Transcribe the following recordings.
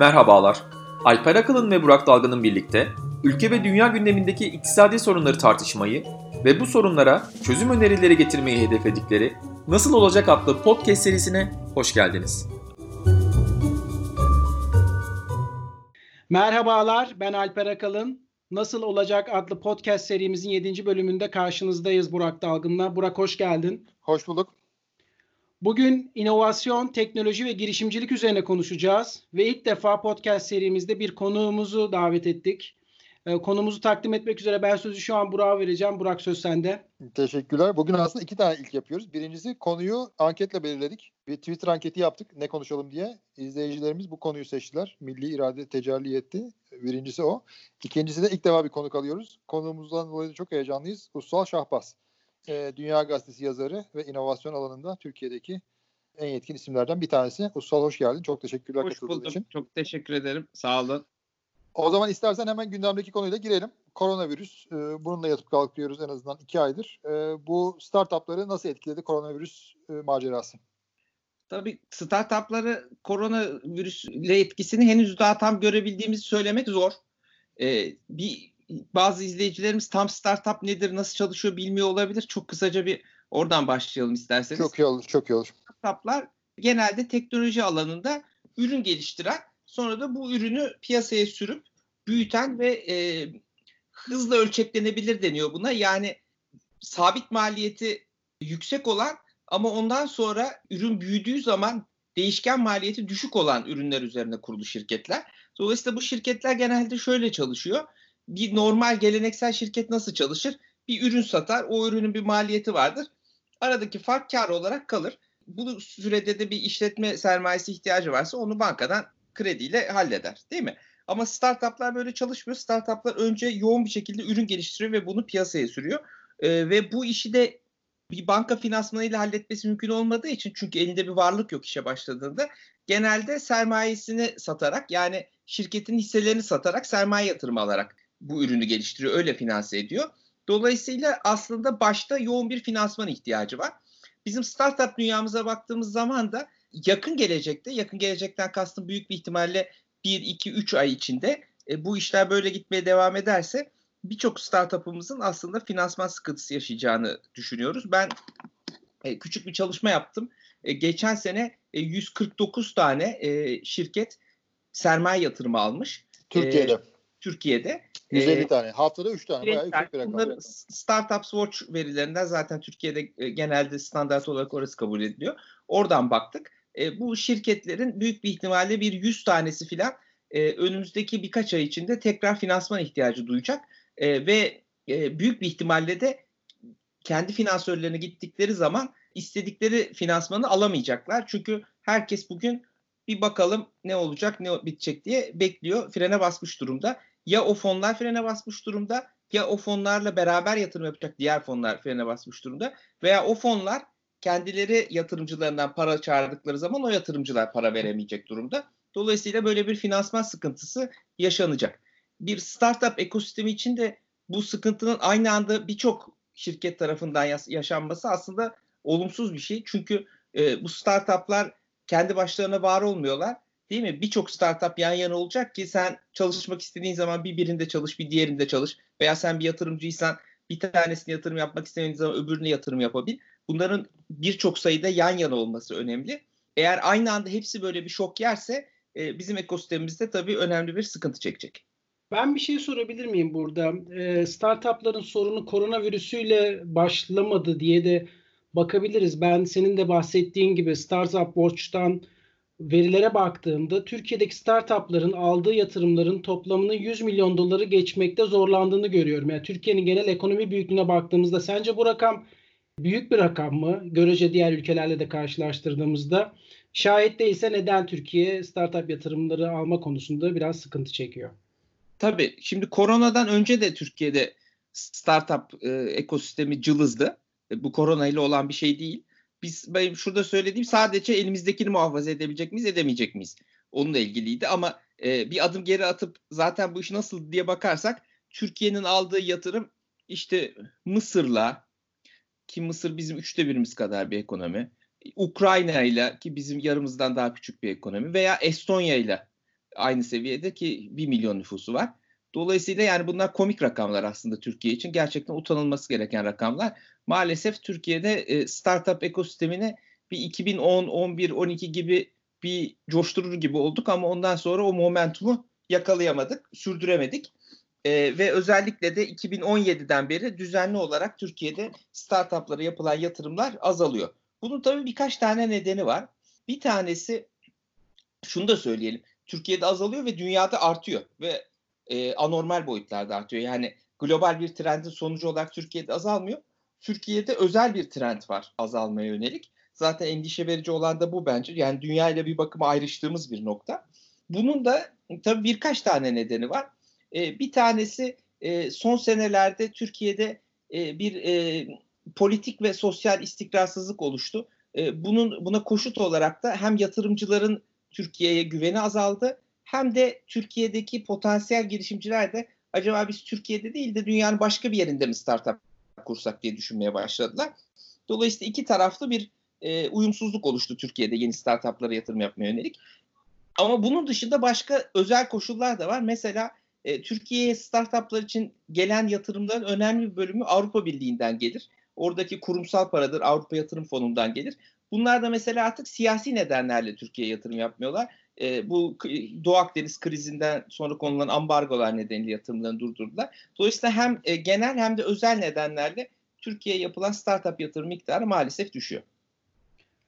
Merhabalar. Alper Akalın ve Burak Dalgın'ın birlikte ülke ve dünya gündemindeki iktisadi sorunları tartışmayı ve bu sorunlara çözüm önerileri getirmeyi hedefledikleri Nasıl Olacak adlı podcast serisine hoş geldiniz. Merhabalar, ben Alper Akalın. Nasıl Olacak adlı podcast serimizin 7. bölümünde karşınızdayız Burak Dalgın'la. Burak hoş geldin. Hoş bulduk. Bugün inovasyon, teknoloji ve girişimcilik üzerine konuşacağız ve ilk defa podcast serimizde bir konuğumuzu davet ettik. Ee, konumuzu takdim etmek üzere ben sözü şu an Burak'a vereceğim. Burak söz sende. Teşekkürler. Bugün aslında iki tane ilk yapıyoruz. Birincisi konuyu anketle belirledik. Bir Twitter anketi yaptık ne konuşalım diye. İzleyicilerimiz bu konuyu seçtiler. Milli irade tecelli etti. Birincisi o. İkincisi de ilk defa bir konuk alıyoruz. Konuğumuzdan dolayı çok heyecanlıyız. Ussal Şahbaz. Ee, Dünya Gazetesi yazarı ve inovasyon alanında Türkiye'deki en yetkin isimlerden bir tanesi. Ussal hoş geldin. Çok teşekkürler hoş katıldığın buldum. için. Çok teşekkür ederim. Sağ olun. O zaman istersen hemen gündemdeki konuyla girelim. Koronavirüs. E, bununla yatıp kalkıyoruz en azından iki aydır. E, bu startupları nasıl etkiledi koronavirüs e, macerası? Tabii startupları koronavirüsle etkisini henüz daha tam görebildiğimizi söylemek zor. E, bir bazı izleyicilerimiz tam startup nedir, nasıl çalışıyor bilmiyor olabilir. Çok kısaca bir oradan başlayalım isterseniz. Çok iyi olur, çok iyi olur. Startuplar genelde teknoloji alanında ürün geliştiren, sonra da bu ürünü piyasaya sürüp büyüten ve e, hızla ölçeklenebilir deniyor buna. Yani sabit maliyeti yüksek olan ama ondan sonra ürün büyüdüğü zaman değişken maliyeti düşük olan ürünler üzerine kurulu şirketler. Dolayısıyla bu şirketler genelde şöyle çalışıyor. Bir normal geleneksel şirket nasıl çalışır? Bir ürün satar, o ürünün bir maliyeti vardır. Aradaki fark kar olarak kalır. Bu sürede de bir işletme sermayesi ihtiyacı varsa onu bankadan krediyle halleder değil mi? Ama startuplar böyle çalışmıyor. Startuplar önce yoğun bir şekilde ürün geliştiriyor ve bunu piyasaya sürüyor. Ee, ve bu işi de bir banka finansmanıyla halletmesi mümkün olmadığı için çünkü elinde bir varlık yok işe başladığında genelde sermayesini satarak yani şirketin hisselerini satarak sermaye yatırımı alarak bu ürünü geliştiriyor. Öyle finanse ediyor. Dolayısıyla aslında başta yoğun bir finansman ihtiyacı var. Bizim startup dünyamıza baktığımız zaman da yakın gelecekte, yakın gelecekten kastım büyük bir ihtimalle 1, 2, 3 ay içinde e, bu işler böyle gitmeye devam ederse birçok startup'ımızın aslında finansman sıkıntısı yaşayacağını düşünüyoruz. Ben e, küçük bir çalışma yaptım. E, geçen sene e, 149 tane e, şirket sermaye yatırımı almış. Türkiye'de. E, Türkiye'de. 150 e, tane. Haftada 3 tane. Bayağı yüksek bir rakam. Bunları Startups Watch verilerinden zaten Türkiye'de genelde standart olarak orası kabul ediliyor. Oradan baktık. E, bu şirketlerin büyük bir ihtimalle bir 100 tanesi filan e, önümüzdeki birkaç ay içinde tekrar finansman ihtiyacı duyacak e, ve e, büyük bir ihtimalle de kendi finansörlerine gittikleri zaman istedikleri finansmanı alamayacaklar. Çünkü herkes bugün bir bakalım ne olacak, ne bitecek diye bekliyor. Frene basmış durumda. Ya o fonlar frene basmış durumda ya o fonlarla beraber yatırım yapacak diğer fonlar frene basmış durumda veya o fonlar kendileri yatırımcılarından para çağırdıkları zaman o yatırımcılar para veremeyecek durumda. Dolayısıyla böyle bir finansman sıkıntısı yaşanacak. Bir startup ekosistemi için de bu sıkıntının aynı anda birçok şirket tarafından yaşanması aslında olumsuz bir şey. Çünkü e, bu startuplar kendi başlarına var olmuyorlar. Değil mi? Birçok startup yan yana olacak ki sen çalışmak istediğin zaman bir birinde çalış, bir diğerinde çalış. Veya sen bir yatırımcıysan bir tanesine yatırım yapmak istemediğin zaman öbürüne yatırım yapabil. Bunların birçok sayıda yan yana olması önemli. Eğer aynı anda hepsi böyle bir şok yerse e, bizim ekosistemimizde tabii önemli bir sıkıntı çekecek. Ben bir şey sorabilir miyim burada? E, startupların sorunu koronavirüsüyle başlamadı diye de bakabiliriz. Ben senin de bahsettiğin gibi Startup Watch'tan verilere baktığımda Türkiye'deki startupların aldığı yatırımların toplamının 100 milyon doları geçmekte zorlandığını görüyorum. Yani Türkiye'nin genel ekonomi büyüklüğüne baktığımızda sence bu rakam büyük bir rakam mı? Görece diğer ülkelerle de karşılaştırdığımızda. Şayet değilse neden Türkiye startup yatırımları alma konusunda biraz sıkıntı çekiyor? Tabii. Şimdi koronadan önce de Türkiye'de startup e, ekosistemi cılızdı. E, bu korona ile olan bir şey değil. Biz benim şurada söylediğim sadece elimizdekini muhafaza edebilecek miyiz, edemeyecek miyiz? Onunla ilgiliydi ama e, bir adım geri atıp zaten bu iş nasıl diye bakarsak Türkiye'nin aldığı yatırım işte Mısır'la ki Mısır bizim üçte birimiz kadar bir ekonomi. Ukrayna ile ki bizim yarımızdan daha küçük bir ekonomi veya Estonya ile aynı seviyede ki 1 milyon nüfusu var. Dolayısıyla yani bunlar komik rakamlar aslında Türkiye için. Gerçekten utanılması gereken rakamlar. Maalesef Türkiye'de e, startup ekosistemine bir 2010, 11, 12 gibi bir coşturur gibi olduk ama ondan sonra o momentumu yakalayamadık, sürdüremedik. E, ve özellikle de 2017'den beri düzenli olarak Türkiye'de startuplara yapılan yatırımlar azalıyor. Bunun tabii birkaç tane nedeni var. Bir tanesi şunu da söyleyelim. Türkiye'de azalıyor ve dünyada artıyor ve e, anormal boyutlarda artıyor. Yani global bir trendin sonucu olarak Türkiye'de azalmıyor. Türkiye'de özel bir trend var azalmaya yönelik. Zaten endişe verici olan da bu bence. Yani dünya ile bir bakıma ayrıştığımız bir nokta. Bunun da tabii birkaç tane nedeni var. E, bir tanesi e, son senelerde Türkiye'de e, bir e, politik ve sosyal istikrarsızlık oluştu. E, bunun buna koşut olarak da hem yatırımcıların Türkiye'ye güveni azaldı hem de Türkiye'deki potansiyel girişimciler de acaba biz Türkiye'de değil de dünyanın başka bir yerinde mi startup kursak diye düşünmeye başladılar. Dolayısıyla iki taraflı bir e, uyumsuzluk oluştu Türkiye'de yeni startuplara yatırım yapmaya yönelik. Ama bunun dışında başka özel koşullar da var. Mesela e, Türkiye'ye startuplar için gelen yatırımların önemli bir bölümü Avrupa Birliği'nden gelir. Oradaki kurumsal paradır Avrupa Yatırım Fonu'ndan gelir. Bunlar da mesela artık siyasi nedenlerle Türkiye'ye yatırım yapmıyorlar. E, bu Doğu Akdeniz krizinden sonra konulan ambargolar nedeniyle yatırımlarını durdurdular. Dolayısıyla hem e, genel hem de özel nedenlerle Türkiye'ye yapılan startup yatırım miktarı maalesef düşüyor.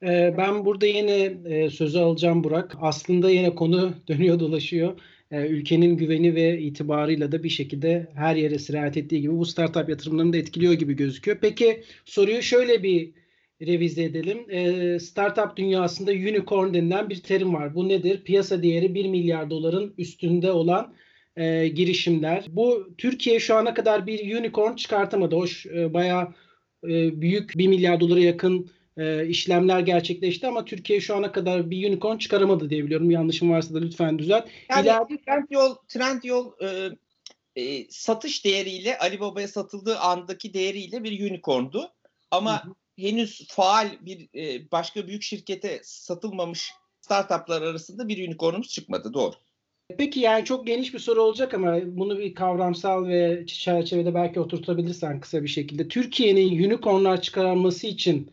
Ee, ben burada yine e, sözü alacağım Burak. Aslında yine konu dönüyor dolaşıyor. Ee, ülkenin güveni ve itibarıyla da bir şekilde her yere sirayet ettiği gibi bu startup yatırımlarını da etkiliyor gibi gözüküyor. Peki soruyu şöyle bir revize edelim. Ee, startup dünyasında unicorn denilen bir terim var. Bu nedir? Piyasa değeri 1 milyar doların üstünde olan e, girişimler. Bu Türkiye şu ana kadar bir unicorn çıkartamadı. Hoş e, bayağı e, büyük 1 milyar dolara yakın e, işlemler gerçekleşti ama Türkiye şu ana kadar bir unicorn çıkaramadı diye biliyorum. Yanlışım varsa da lütfen düzelt. Yani İleride... Trendyol, Trendyol e, e, satış değeriyle Ali Baba'ya satıldığı andaki değeriyle bir unicorndu. Ama hı hı. Henüz faal bir e, başka büyük şirkete satılmamış startuplar arasında bir unicornumuz çıkmadı. Doğru. Peki yani çok geniş bir soru olacak ama bunu bir kavramsal ve çerçevede belki oturtabilirsen kısa bir şekilde. Türkiye'nin unicornlar çıkarılması için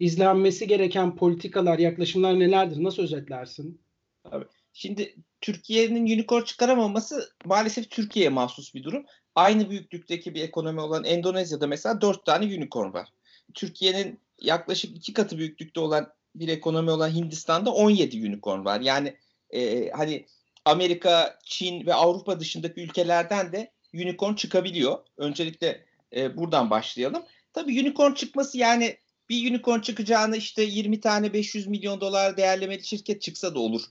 izlenmesi gereken politikalar, yaklaşımlar nelerdir? Nasıl özetlersin? Abi, şimdi Türkiye'nin unicorn çıkaramaması maalesef Türkiye'ye mahsus bir durum. Aynı büyüklükteki bir ekonomi olan Endonezya'da mesela dört tane unicorn var. Türkiye'nin yaklaşık iki katı büyüklükte olan bir ekonomi olan Hindistan'da 17 unicorn var. Yani e, hani Amerika, Çin ve Avrupa dışındaki ülkelerden de unicorn çıkabiliyor. Öncelikle e, buradan başlayalım. Tabii unicorn çıkması yani bir unicorn çıkacağını işte 20 tane 500 milyon dolar değerlemeli şirket çıksa da olur.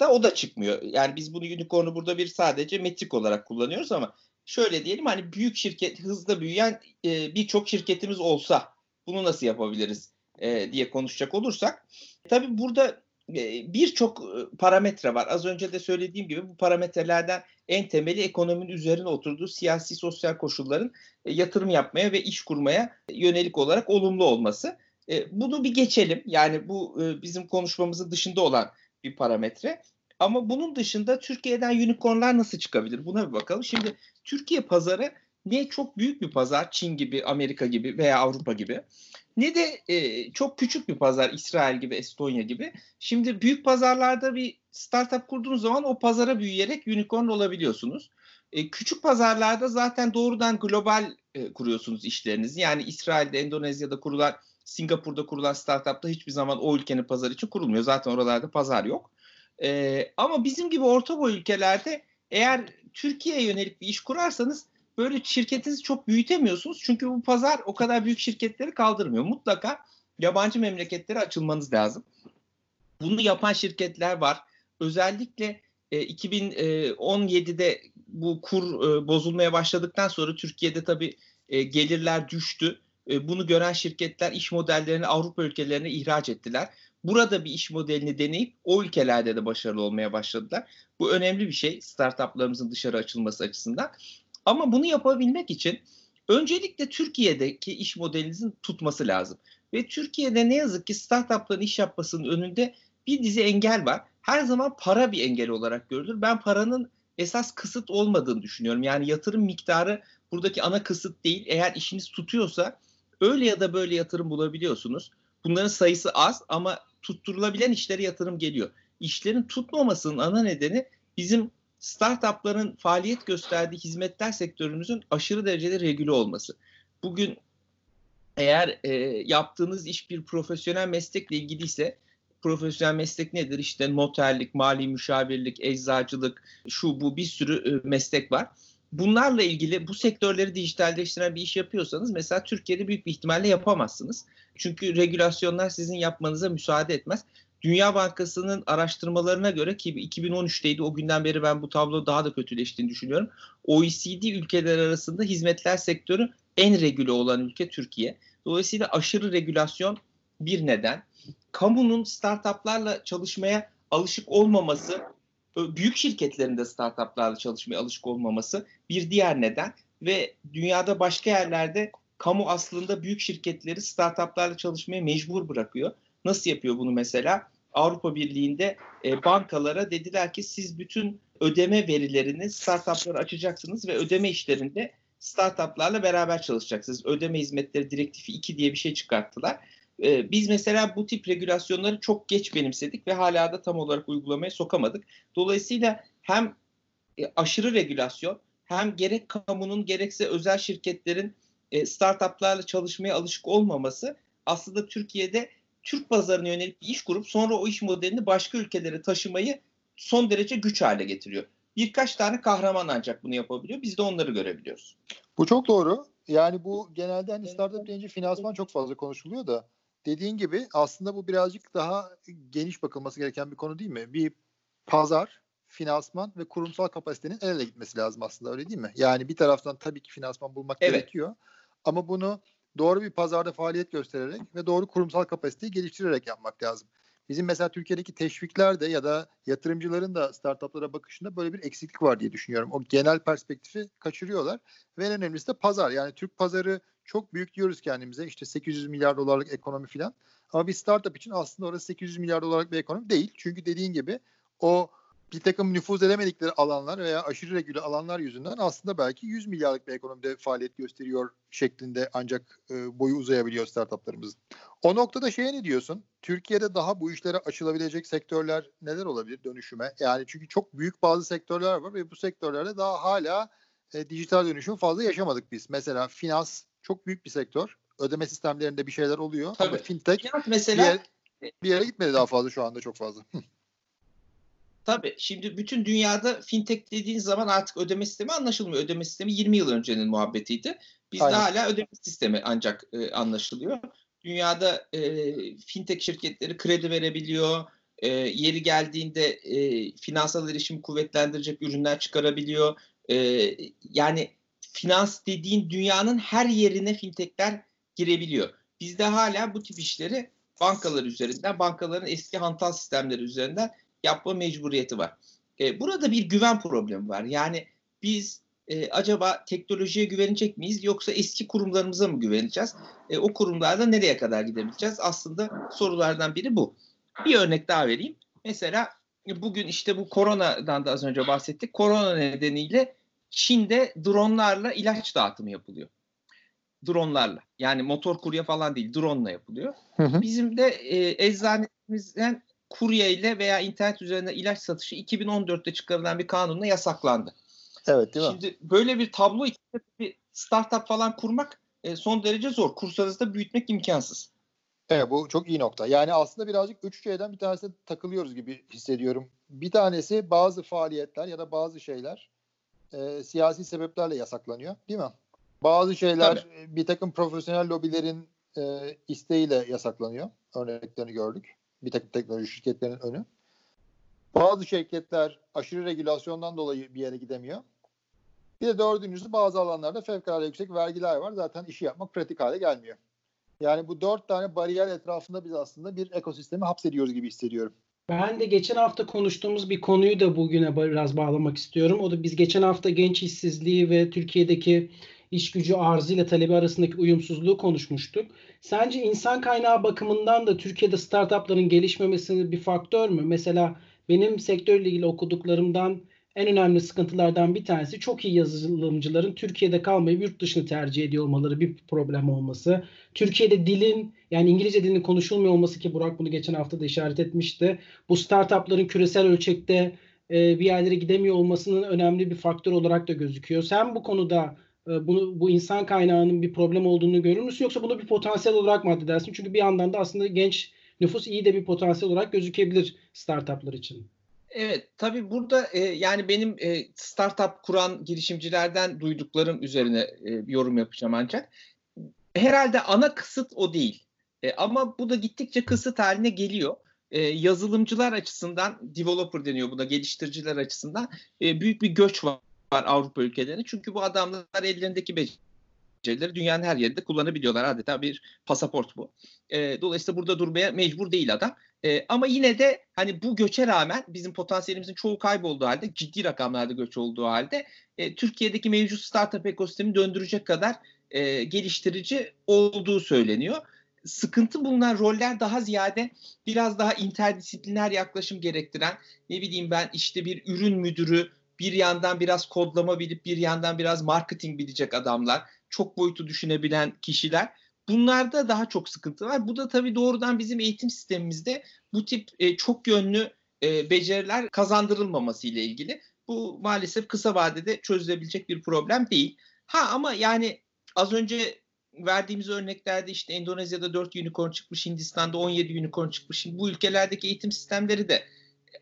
Da o da çıkmıyor. Yani biz bunu unicorn'u burada bir sadece metrik olarak kullanıyoruz ama şöyle diyelim hani büyük şirket hızla büyüyen e, birçok şirketimiz olsa bunu nasıl yapabiliriz e, diye konuşacak olursak tabii burada e, birçok e, parametre var. Az önce de söylediğim gibi bu parametrelerden en temeli ekonominin üzerine oturduğu siyasi sosyal koşulların e, yatırım yapmaya ve iş kurmaya yönelik olarak olumlu olması. Bunu bir geçelim. Yani bu bizim konuşmamızın dışında olan bir parametre. Ama bunun dışında Türkiye'den unicornlar nasıl çıkabilir? Buna bir bakalım. Şimdi Türkiye pazarı ne çok büyük bir pazar Çin gibi, Amerika gibi veya Avrupa gibi ne de e, çok küçük bir pazar İsrail gibi, Estonya gibi. Şimdi büyük pazarlarda bir startup kurduğunuz zaman o pazara büyüyerek unicorn olabiliyorsunuz. E, küçük pazarlarda zaten doğrudan global e, kuruyorsunuz işlerinizi. Yani İsrail'de, Endonezya'da kurulan Singapur'da kurulan startupta hiçbir zaman o ülkenin pazarı için kurulmuyor. Zaten oralarda pazar yok. Ee, ama bizim gibi orta boy ülkelerde eğer Türkiye'ye yönelik bir iş kurarsanız böyle şirketinizi çok büyütemiyorsunuz. Çünkü bu pazar o kadar büyük şirketleri kaldırmıyor. Mutlaka yabancı memleketlere açılmanız lazım. Bunu yapan şirketler var. Özellikle e, 2017'de bu kur e, bozulmaya başladıktan sonra Türkiye'de tabii e, gelirler düştü e, bunu gören şirketler iş modellerini Avrupa ülkelerine ihraç ettiler. Burada bir iş modelini deneyip o ülkelerde de başarılı olmaya başladılar. Bu önemli bir şey startuplarımızın dışarı açılması açısından. Ama bunu yapabilmek için öncelikle Türkiye'deki iş modelinizin tutması lazım. Ve Türkiye'de ne yazık ki startupların iş yapmasının önünde bir dizi engel var. Her zaman para bir engel olarak görülür. Ben paranın esas kısıt olmadığını düşünüyorum. Yani yatırım miktarı buradaki ana kısıt değil. Eğer işiniz tutuyorsa öyle ya da böyle yatırım bulabiliyorsunuz. Bunların sayısı az ama tutturulabilen işlere yatırım geliyor. İşlerin tutmamasının ana nedeni bizim startupların faaliyet gösterdiği hizmetler sektörümüzün aşırı derecede regüle olması. Bugün eğer e, yaptığınız iş bir profesyonel meslekle ilgiliyse profesyonel meslek nedir? İşte noterlik, mali müşavirlik, eczacılık, şu bu bir sürü e, meslek var. Bunlarla ilgili bu sektörleri dijitalleştiren bir iş yapıyorsanız mesela Türkiye'de büyük bir ihtimalle yapamazsınız. Çünkü regülasyonlar sizin yapmanıza müsaade etmez. Dünya Bankası'nın araştırmalarına göre ki 2013'teydi o günden beri ben bu tablo daha da kötüleştiğini düşünüyorum. OECD ülkeler arasında hizmetler sektörü en regüle olan ülke Türkiye. Dolayısıyla aşırı regülasyon bir neden. Kamunun startuplarla çalışmaya alışık olmaması, büyük şirketlerin de startuplarla çalışmaya alışık olmaması bir diğer neden ve dünyada başka yerlerde kamu aslında büyük şirketleri startuplarla çalışmaya mecbur bırakıyor. Nasıl yapıyor bunu mesela? Avrupa Birliği'nde e, bankalara dediler ki siz bütün ödeme verilerini startuplara açacaksınız ve ödeme işlerinde startuplarla beraber çalışacaksınız. Ödeme hizmetleri direktifi 2 diye bir şey çıkarttılar. Ee, biz mesela bu tip regülasyonları çok geç benimsedik ve hala da tam olarak uygulamaya sokamadık. Dolayısıyla hem e, aşırı regülasyon hem gerek kamunun gerekse özel şirketlerin e, startuplarla çalışmaya alışık olmaması aslında Türkiye'de Türk pazarına yönelik bir iş kurup sonra o iş modelini başka ülkelere taşımayı son derece güç hale getiriyor. Birkaç tane kahraman ancak bunu yapabiliyor. Biz de onları görebiliyoruz. Bu çok doğru. Yani bu genelde hani startup deyince finansman çok fazla konuşuluyor da dediğin gibi aslında bu birazcık daha geniş bakılması gereken bir konu değil mi? Bir pazar, finansman ve kurumsal kapasitenin el ele gitmesi lazım aslında öyle değil mi? Yani bir taraftan tabii ki finansman bulmak evet. gerekiyor ama bunu doğru bir pazarda faaliyet göstererek ve doğru kurumsal kapasiteyi geliştirerek yapmak lazım. Bizim mesela Türkiye'deki teşviklerde ya da yatırımcıların da startuplara bakışında böyle bir eksiklik var diye düşünüyorum. O genel perspektifi kaçırıyorlar ve en önemlisi de pazar. Yani Türk pazarı çok büyük diyoruz kendimize işte 800 milyar dolarlık ekonomi falan. Ama bir startup için aslında orası 800 milyar dolarlık bir ekonomi değil. Çünkü dediğin gibi o bir takım nüfuz edemedikleri alanlar veya aşırı regüle alanlar yüzünden aslında belki 100 milyarlık bir ekonomide faaliyet gösteriyor şeklinde ancak e, boyu uzayabiliyor startuplarımızın. O noktada şeye ne diyorsun? Türkiye'de daha bu işlere açılabilecek sektörler neler olabilir dönüşüme? Yani çünkü çok büyük bazı sektörler var ve bu sektörlerde daha hala e, dijital dönüşüm fazla yaşamadık biz. Mesela finans çok büyük bir sektör. Ödeme sistemlerinde bir şeyler oluyor Tabii. ama fintech finans mesela bir yere, bir yere gitmedi daha fazla şu anda çok fazla. Tabii. Şimdi bütün dünyada fintech dediğin zaman artık ödeme sistemi anlaşılmıyor. Ödeme sistemi 20 yıl öncenin muhabbetiydi. Bizde Aynen. hala ödeme sistemi ancak e, anlaşılıyor. Dünyada e, fintech şirketleri kredi verebiliyor. E, yeri geldiğinde e, finansal erişimi kuvvetlendirecek ürünler çıkarabiliyor. E, yani finans dediğin dünyanın her yerine fintechler girebiliyor. Bizde hala bu tip işleri bankalar üzerinden, bankaların eski hantal sistemleri üzerinden yapma mecburiyeti var. E, burada bir güven problemi var. Yani biz e, acaba teknolojiye güvenecek miyiz yoksa eski kurumlarımıza mı güveneceğiz? E, o kurumlarda nereye kadar gidebileceğiz? Aslında sorulardan biri bu. Bir örnek daha vereyim. Mesela bugün işte bu koronadan da az önce bahsettik. Korona nedeniyle Çin'de dronlarla ilaç dağıtımı yapılıyor. Dronlarla. Yani motor kurye falan değil, drone yapılıyor. Hı hı. Bizim de e, eczanemizden kurye ile veya internet üzerinde ilaç satışı 2014'te çıkarılan bir kanunla yasaklandı. Evet değil mi? Şimdi böyle bir tablo içinde bir startup falan kurmak e, son derece zor. Kursanız da büyütmek imkansız. Evet bu çok iyi nokta. Yani aslında birazcık üç şeyden bir tanesine takılıyoruz gibi hissediyorum. Bir tanesi bazı faaliyetler ya da bazı şeyler e, siyasi sebeplerle yasaklanıyor değil mi? Bazı şeyler Tabii. bir takım profesyonel lobilerin e, isteğiyle yasaklanıyor. Örneklerini gördük bir takım teknoloji şirketlerinin önü. Bazı şirketler aşırı regülasyondan dolayı bir yere gidemiyor. Bir de dördüncüsü bazı alanlarda fevkalade yüksek vergiler var. Zaten işi yapmak pratik hale gelmiyor. Yani bu dört tane bariyer etrafında biz aslında bir ekosistemi hapsediyoruz gibi hissediyorum. Ben de geçen hafta konuştuğumuz bir konuyu da bugüne biraz bağlamak istiyorum. O da biz geçen hafta genç işsizliği ve Türkiye'deki iş gücü arzı ile talebi arasındaki uyumsuzluğu konuşmuştuk. Sence insan kaynağı bakımından da Türkiye'de startupların gelişmemesi bir faktör mü? Mesela benim sektörle ilgili okuduklarımdan en önemli sıkıntılardan bir tanesi çok iyi yazılımcıların Türkiye'de kalmayıp yurt dışını tercih ediyor olmaları bir problem olması. Türkiye'de dilin yani İngilizce dilinin konuşulmuyor olması ki Burak bunu geçen hafta da işaret etmişti. Bu startupların küresel ölçekte bir yerlere gidemiyor olmasının önemli bir faktör olarak da gözüküyor. Sen bu konuda e, bunu bu insan kaynağının bir problem olduğunu görür müsün yoksa bunu bir potansiyel olarak mı addedersin? Çünkü bir yandan da aslında genç nüfus iyi de bir potansiyel olarak gözükebilir startuplar için. Evet, tabii burada e, yani benim e, startup kuran girişimcilerden duyduklarım üzerine e, yorum yapacağım ancak. Herhalde ana kısıt o değil. E, ama bu da gittikçe kısıt haline geliyor. E, yazılımcılar açısından, developer deniyor buna, geliştiriciler açısından e, büyük bir göç var, var Avrupa ülkelerine. Çünkü bu adamlar ellerindeki becerileri dünyanın her yerinde kullanabiliyorlar. Adeta bir pasaport bu. E, dolayısıyla burada durmaya mecbur değil adam. E, ama yine de hani bu göçe rağmen bizim potansiyelimizin çoğu kaybolduğu halde ciddi rakamlarda göç olduğu halde e, Türkiye'deki mevcut startup ekosistemi döndürecek kadar e, geliştirici olduğu söyleniyor. Sıkıntı bulunan roller daha ziyade biraz daha interdisipliner yaklaşım gerektiren ne bileyim ben işte bir ürün müdürü bir yandan biraz kodlama bilip bir yandan biraz marketing bilecek adamlar çok boyutu düşünebilen kişiler Bunlarda daha çok sıkıntı var. Bu da tabii doğrudan bizim eğitim sistemimizde bu tip e, çok yönlü e, beceriler kazandırılmaması ile ilgili. Bu maalesef kısa vadede çözülebilecek bir problem değil. Ha ama yani az önce verdiğimiz örneklerde işte Endonezya'da 4 unicorn çıkmış, Hindistan'da 17 unicorn çıkmış. Bu ülkelerdeki eğitim sistemleri de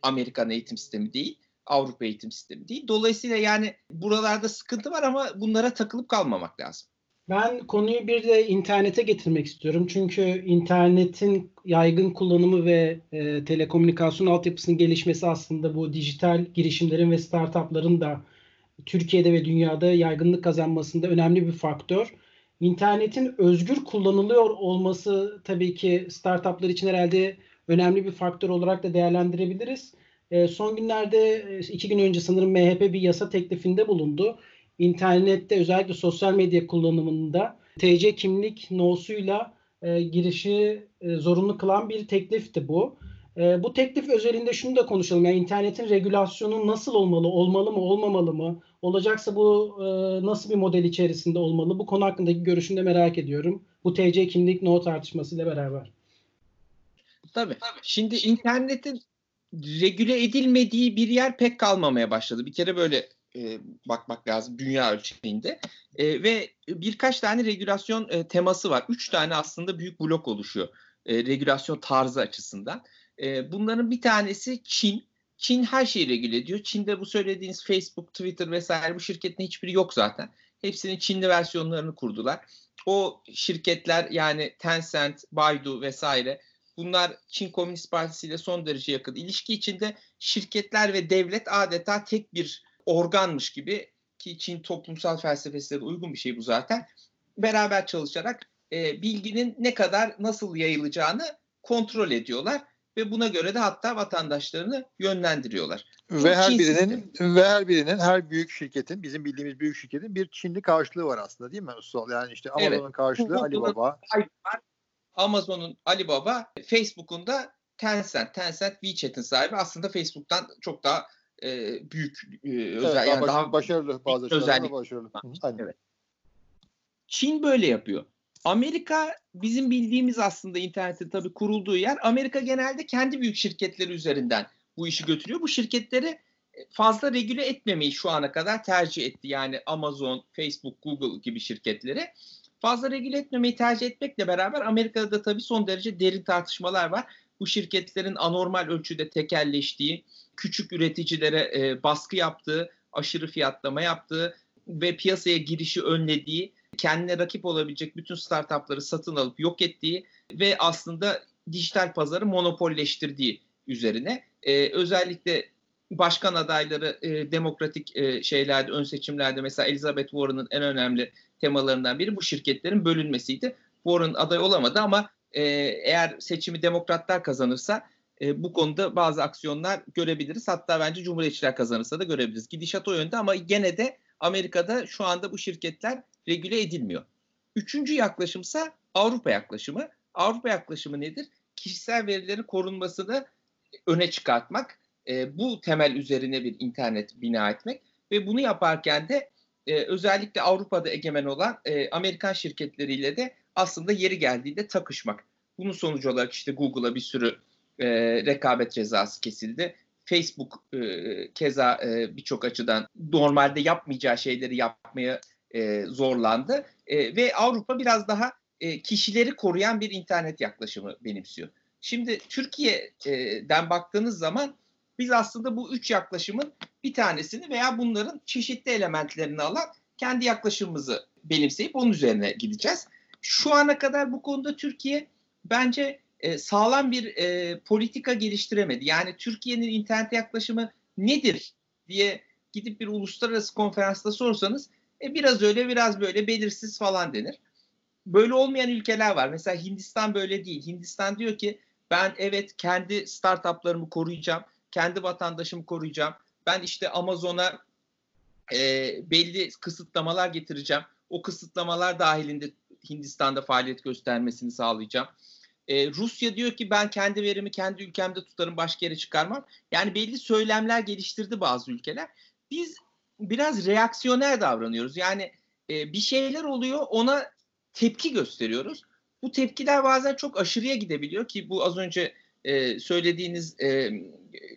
Amerikan eğitim sistemi değil. Avrupa eğitim sistemi değil. Dolayısıyla yani buralarda sıkıntı var ama bunlara takılıp kalmamak lazım. Ben konuyu bir de internete getirmek istiyorum. Çünkü internetin yaygın kullanımı ve e, telekomünikasyon altyapısının gelişmesi aslında bu dijital girişimlerin ve startupların da Türkiye'de ve dünyada yaygınlık kazanmasında önemli bir faktör. İnternetin özgür kullanılıyor olması tabii ki startuplar için herhalde önemli bir faktör olarak da değerlendirebiliriz. E, son günlerde e, iki gün önce sanırım MHP bir yasa teklifinde bulundu internette özellikle sosyal medya kullanımında TC kimlik nosuyla e, girişi e, zorunlu kılan bir teklifti bu. E, bu teklif özelinde şunu da konuşalım. Yani internetin regülasyonu nasıl olmalı? Olmalı mı? Olmamalı mı? Olacaksa bu e, nasıl bir model içerisinde olmalı? Bu konu hakkındaki görüşünü de merak ediyorum. Bu TC kimlik no tartışmasıyla beraber. Tabii. Şimdi internetin regüle edilmediği bir yer pek kalmamaya başladı. Bir kere böyle e, bakmak lazım dünya ölçeğinde. E, ve birkaç tane regülasyon e, teması var. Üç tane aslında büyük blok oluşuyor e, regülasyon tarzı açısından. E, bunların bir tanesi Çin. Çin her şeyi regüle ediyor. Çin'de bu söylediğiniz Facebook, Twitter vesaire bu şirketin hiçbiri yok zaten. Hepsinin Çinli versiyonlarını kurdular. O şirketler yani Tencent, Baidu vesaire bunlar Çin Komünist Partisi ile son derece yakın ilişki içinde şirketler ve devlet adeta tek bir organmış gibi ki Çin toplumsal felsefesine de uygun bir şey bu zaten. Beraber çalışarak e, bilginin ne kadar nasıl yayılacağını kontrol ediyorlar ve buna göre de hatta vatandaşlarını yönlendiriyorlar. Ve her Çin birinin sistemi. ve her birinin her büyük şirketin bizim bildiğimiz büyük şirketin bir Çinli karşılığı var aslında değil mi Usul? Yani işte Amazon'un evet. karşılığı Alibaba. Amazon'un Alibaba, Facebook'un da Tencent. Tencent WeChat'in sahibi aslında Facebook'tan çok daha e, büyük e, özel evet, yani daha başarılı bazı özellik. başarılı. Evet. Çin böyle yapıyor. Amerika bizim bildiğimiz aslında internetin tabii kurulduğu yer. Amerika genelde kendi büyük şirketleri üzerinden bu işi götürüyor. Bu şirketleri fazla regüle etmemeyi şu ana kadar tercih etti. Yani Amazon, Facebook, Google gibi şirketleri. Fazla regüle etmemeyi tercih etmekle beraber Amerika'da da tabii son derece derin tartışmalar var. Bu şirketlerin anormal ölçüde tekelleştiği, küçük üreticilere e, baskı yaptığı, aşırı fiyatlama yaptığı ve piyasaya girişi önlediği, kendine rakip olabilecek bütün startupları satın alıp yok ettiği ve aslında dijital pazarı monopolleştirdiği üzerine e, özellikle başkan adayları e, demokratik e, şeylerde ön seçimlerde mesela Elizabeth Warren'ın en önemli temalarından biri bu şirketlerin bölünmesiydi. Warren aday olamadı ama e, eğer seçimi demokratlar kazanırsa e, bu konuda bazı aksiyonlar görebiliriz. Hatta bence Cumhuriyetçiler kazanırsa da görebiliriz. Gidişat o yönde ama gene de Amerika'da şu anda bu şirketler regüle edilmiyor. Üçüncü yaklaşımsa Avrupa yaklaşımı. Avrupa yaklaşımı nedir? Kişisel verilerin korunmasını öne çıkartmak, e, bu temel üzerine bir internet bina etmek ve bunu yaparken de e, özellikle Avrupa'da egemen olan e, Amerikan şirketleriyle de aslında yeri geldiğinde takışmak. Bunun sonucu olarak işte Google'a bir sürü e, rekabet cezası kesildi. Facebook e, keza e, birçok açıdan normalde yapmayacağı şeyleri yapmaya e, zorlandı. E, ve Avrupa biraz daha e, kişileri koruyan bir internet yaklaşımı benimsiyor. Şimdi Türkiye'den baktığınız zaman biz aslında bu üç yaklaşımın bir tanesini veya bunların çeşitli elementlerini alan kendi yaklaşımımızı benimseyip onun üzerine gideceğiz. Şu ana kadar bu konuda Türkiye bence e, sağlam bir e, politika geliştiremedi. Yani Türkiye'nin internet yaklaşımı nedir diye gidip bir uluslararası konferansta sorsanız e, biraz öyle biraz böyle belirsiz falan denir. Böyle olmayan ülkeler var. Mesela Hindistan böyle değil. Hindistan diyor ki ben evet kendi startuplarımı koruyacağım. Kendi vatandaşımı koruyacağım. Ben işte Amazon'a e, belli kısıtlamalar getireceğim. O kısıtlamalar dahilinde Hindistan'da faaliyet göstermesini sağlayacağım. Ee, Rusya diyor ki ben kendi verimi kendi ülkemde tutarım başka yere çıkarmam. Yani belli söylemler geliştirdi bazı ülkeler. Biz biraz reaksiyoner davranıyoruz. Yani e, bir şeyler oluyor ona tepki gösteriyoruz. Bu tepkiler bazen çok aşırıya gidebiliyor ki bu az önce e, söylediğiniz e,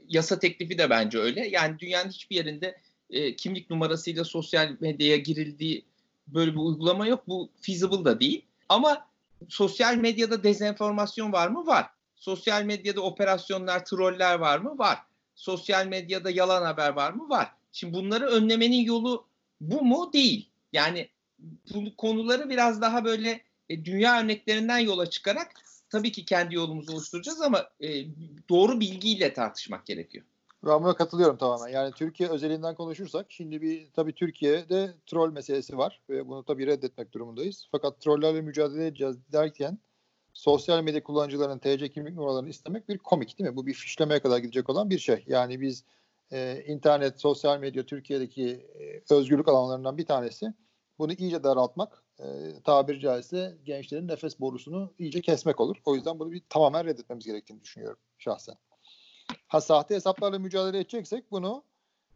yasa teklifi de bence öyle. Yani dünyanın hiçbir yerinde e, kimlik numarasıyla sosyal medyaya girildiği böyle bir uygulama yok. Bu feasible da değil. Ama sosyal medyada dezenformasyon var mı? Var. Sosyal medyada operasyonlar, troller var mı? Var. Sosyal medyada yalan haber var mı? Var. Şimdi bunları önlemenin yolu bu mu? Değil. Yani bu konuları biraz daha böyle e, dünya örneklerinden yola çıkarak tabii ki kendi yolumuzu oluşturacağız ama e, doğru bilgiyle tartışmak gerekiyor. Ben buna katılıyorum tamamen. Yani Türkiye özelinden konuşursak şimdi bir tabii Türkiye'de troll meselesi var ve bunu tabii reddetmek durumundayız. Fakat trollerle mücadele edeceğiz derken sosyal medya kullanıcılarının TC kimlik numaralarını istemek bir komik değil mi? Bu bir fişlemeye kadar gidecek olan bir şey. Yani biz e, internet, sosyal medya Türkiye'deki e, özgürlük alanlarından bir tanesi. Bunu iyice daraltmak, e, tabiri caizse gençlerin nefes borusunu iyice kesmek olur. O yüzden bunu bir tamamen reddetmemiz gerektiğini düşünüyorum şahsen. Ha sahte hesaplarla mücadele edeceksek bunu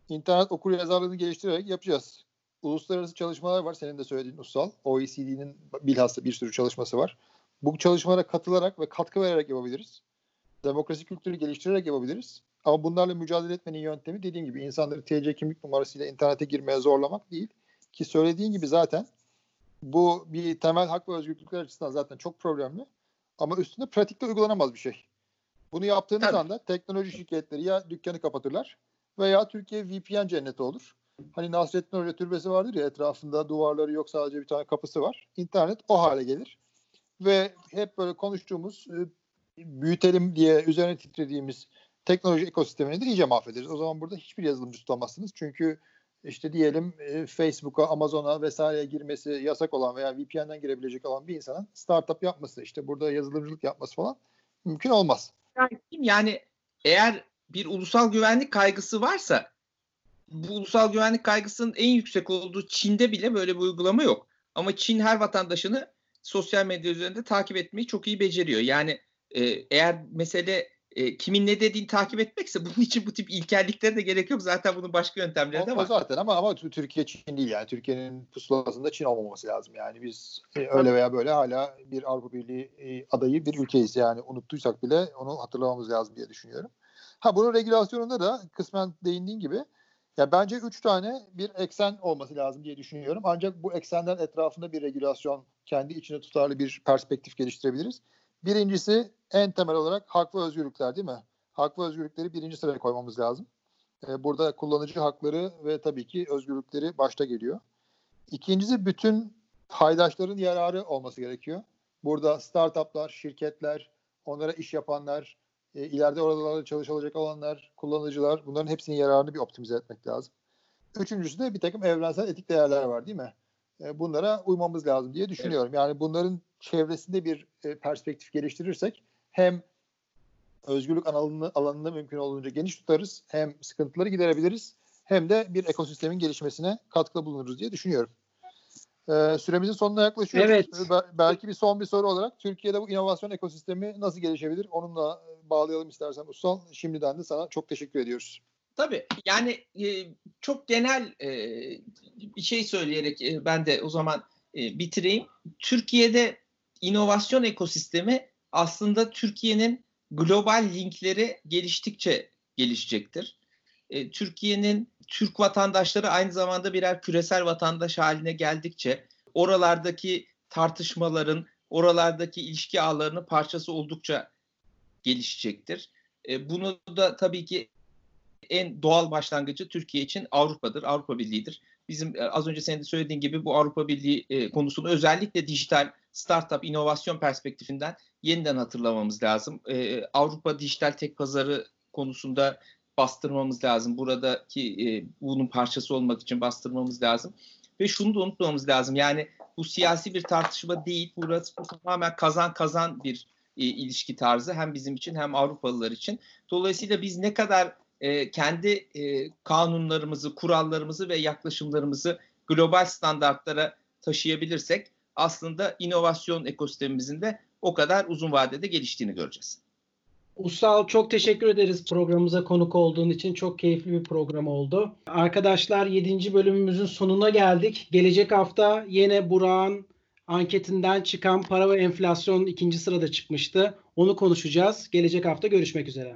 internet okur yazarlığını geliştirerek yapacağız. Uluslararası çalışmalar var. Senin de söylediğin Ussal. OECD'nin bilhassa bir sürü çalışması var. Bu çalışmalara katılarak ve katkı vererek yapabiliriz. Demokrasi kültürü geliştirerek yapabiliriz. Ama bunlarla mücadele etmenin yöntemi dediğim gibi insanları TC kimlik numarasıyla internete girmeye zorlamak değil. Ki söylediğin gibi zaten bu bir temel hak ve özgürlükler açısından zaten çok problemli. Ama üstünde pratikte uygulanamaz bir şey. Bunu yaptığınız Tabii. anda teknoloji şirketleri ya dükkanı kapatırlar veya Türkiye VPN cenneti olur. Hani Nasrettin Hoca türbesi vardır ya etrafında duvarları yok sadece bir tane kapısı var. İnternet o hale gelir. Ve hep böyle konuştuğumuz e, büyütelim diye üzerine titrediğimiz teknoloji ekosistemini de iyice mahvederiz. O zaman burada hiçbir yazılımcı tutamazsınız. Çünkü işte diyelim e, Facebook'a, Amazon'a vesaireye girmesi yasak olan veya VPN'den girebilecek olan bir insanın startup yapması, işte burada yazılımcılık yapması falan mümkün olmaz. Yani eğer bir ulusal güvenlik kaygısı varsa bu ulusal güvenlik kaygısının en yüksek olduğu Çin'de bile böyle bir uygulama yok. Ama Çin her vatandaşını sosyal medya üzerinde takip etmeyi çok iyi beceriyor. Yani e, eğer mesele e, kimin ne dediğini takip etmekse bunun için bu tip ilkelliklere de gerek yok. Zaten bunun başka yöntemleri de var. zaten ama ama Türkiye Çin değil yani. Türkiye'nin pusulasında Çin olmaması lazım. Yani biz e, öyle veya böyle hala bir Avrupa Birliği e, adayı bir ülkeyiz. Yani unuttuysak bile onu hatırlamamız lazım diye düşünüyorum. Ha bunun regülasyonunda da kısmen değindiğin gibi ya bence üç tane bir eksen olması lazım diye düşünüyorum. Ancak bu eksenden etrafında bir regülasyon kendi içine tutarlı bir perspektif geliştirebiliriz. Birincisi en temel olarak hak ve özgürlükler değil mi? Hak ve özgürlükleri birinci sıraya koymamız lazım. Ee, burada kullanıcı hakları ve tabii ki özgürlükleri başta geliyor. İkincisi bütün paydaşların yararı olması gerekiyor. Burada startuplar, şirketler, onlara iş yapanlar, e, ileride oralarda çalışılacak olanlar, kullanıcılar bunların hepsinin yararını bir optimize etmek lazım. Üçüncüsü de bir takım evrensel etik değerler var değil mi? E, bunlara uymamız lazım diye düşünüyorum. Yani bunların çevresinde bir e, perspektif geliştirirsek hem özgürlük alanını, alanını mümkün olduğunca geniş tutarız, hem sıkıntıları giderebiliriz, hem de bir ekosistemin gelişmesine katkıda bulunuruz diye düşünüyorum. Ee, süremizin sonuna yaklaşıyoruz. Evet. Be- belki bir son bir soru olarak Türkiye'de bu inovasyon ekosistemi nasıl gelişebilir? Onunla e, bağlayalım istersen Ussal. Şimdiden de sana çok teşekkür ediyoruz. Tabii yani e, çok genel e, bir şey söyleyerek e, ben de o zaman e, bitireyim. Türkiye'de inovasyon ekosistemi aslında Türkiye'nin global linkleri geliştikçe gelişecektir. E, Türkiye'nin Türk vatandaşları aynı zamanda birer küresel vatandaş haline geldikçe oralardaki tartışmaların, oralardaki ilişki ağlarının parçası oldukça gelişecektir. E, bunu da tabii ki en doğal başlangıcı Türkiye için Avrupa'dır, Avrupa Birliği'dir. Bizim e, az önce senin de söylediğin gibi bu Avrupa Birliği e, konusunu özellikle dijital startup inovasyon perspektifinden yeniden hatırlamamız lazım. E, Avrupa dijital tek pazarı konusunda bastırmamız lazım. Buradaki bunun parçası olmak için bastırmamız lazım. Ve şunu da unutmamamız lazım. Yani bu siyasi bir tartışma değil. Burası bu tamamen kazan kazan bir ilişki tarzı hem bizim için hem Avrupalılar için. Dolayısıyla biz ne kadar e, kendi e, kanunlarımızı, kurallarımızı ve yaklaşımlarımızı global standartlara taşıyabilirsek aslında inovasyon ekosistemimizin de o kadar uzun vadede geliştiğini göreceğiz. Ussal çok teşekkür ederiz programımıza konuk olduğun için. Çok keyifli bir program oldu. Arkadaşlar 7. bölümümüzün sonuna geldik. Gelecek hafta yine Burak'ın anketinden çıkan para ve enflasyon ikinci sırada çıkmıştı. Onu konuşacağız. Gelecek hafta görüşmek üzere.